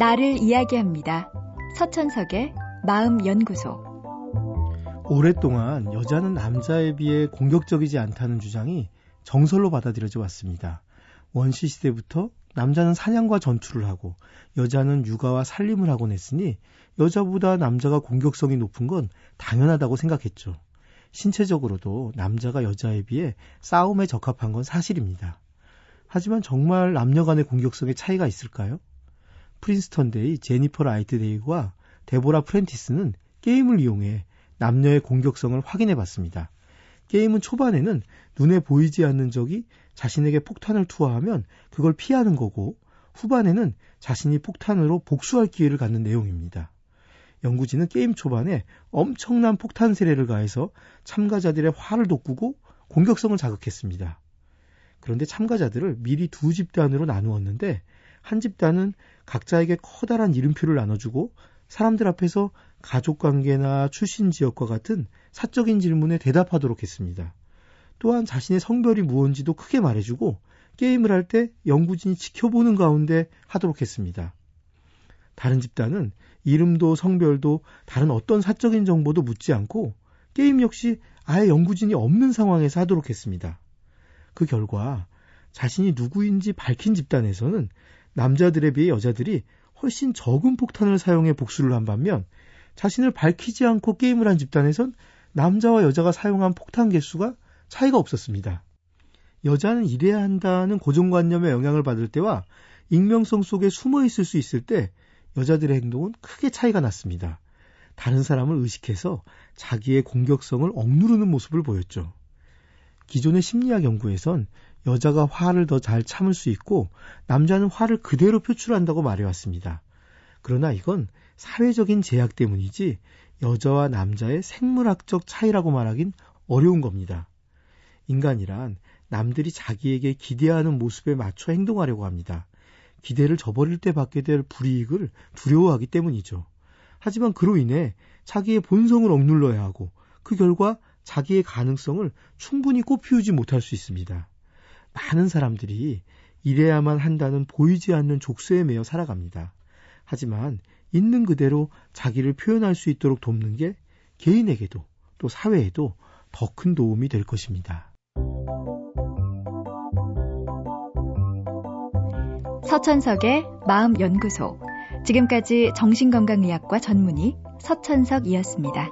나를 이야기합니다. 서천석의 마음연구소. 오랫동안 여자는 남자에 비해 공격적이지 않다는 주장이 정설로 받아들여져 왔습니다. 원시 시대부터 남자는 사냥과 전투를 하고 여자는 육아와 살림을 하곤 했으니 여자보다 남자가 공격성이 높은 건 당연하다고 생각했죠. 신체적으로도 남자가 여자에 비해 싸움에 적합한 건 사실입니다. 하지만 정말 남녀 간의 공격성에 차이가 있을까요? 프린스턴대의 제니퍼 라이트데일과 데보라 프렌티스는 게임을 이용해 남녀의 공격성을 확인해 봤습니다. 게임은 초반에는 눈에 보이지 않는 적이 자신에게 폭탄을 투하하면 그걸 피하는 거고 후반에는 자신이 폭탄으로 복수할 기회를 갖는 내용입니다. 연구진은 게임 초반에 엄청난 폭탄 세례를 가해서 참가자들의 화를 돋구고 공격성을 자극했습니다. 그런데 참가자들을 미리 두 집단으로 나누었는데 한 집단은 각자에게 커다란 이름표를 나눠주고 사람들 앞에서 가족 관계나 출신 지역과 같은 사적인 질문에 대답하도록 했습니다. 또한 자신의 성별이 무언지도 크게 말해주고 게임을 할 때 연구진이 지켜보는 가운데 하도록 했습니다. 다른 집단은 이름도 성별도 다른 어떤 사적인 정보도 묻지 않고 게임 역시 아예 연구진이 없는 상황에서 하도록 했습니다. 그 결과 자신이 누구인지 밝힌 집단에서는 남자들에 비해 여자들이 훨씬 적은 폭탄을 사용해 복수를 한 반면 자신을 밝히지 않고 게임을 한 집단에선 남자와 여자가 사용한 폭탄 개수가 차이가 없었습니다. 여자는 이래야 한다는 고정관념의 영향을 받을 때와 익명성 속에 숨어 있을 수 있을 때 여자들의 행동은 크게 차이가 났습니다. 다른 사람을 의식해서 자기의 공격성을 억누르는 모습을 보였죠. 기존의 심리학 연구에선 여자가 화를 더 잘 참을 수 있고 남자는 화를 그대로 표출한다고 말해왔습니다. 그러나 이건 사회적인 제약 때문이지 여자와 남자의 생물학적 차이라고 말하긴 어려운 겁니다. 인간이란 남들이 자기에게 기대하는 모습에 맞춰 행동하려고 합니다. 기대를 저버릴 때 받게 될 불이익을 두려워하기 때문이죠. 하지만 그로 인해 자기의 본성을 억눌러야 하고 그 결과 자기의 가능성을 충분히 꽃피우지 못할 수 있습니다. 많은 사람들이 이래야만 한다는 보이지 않는 족쇄에 매여 살아갑니다. 하지만 있는 그대로 자기를 표현할 수 있도록 돕는 게 개인에게도 또 사회에도 더 큰 도움이 될 것입니다. 서천석의 마음연구소. 지금까지 정신건강의학과 전문의 서천석이었습니다.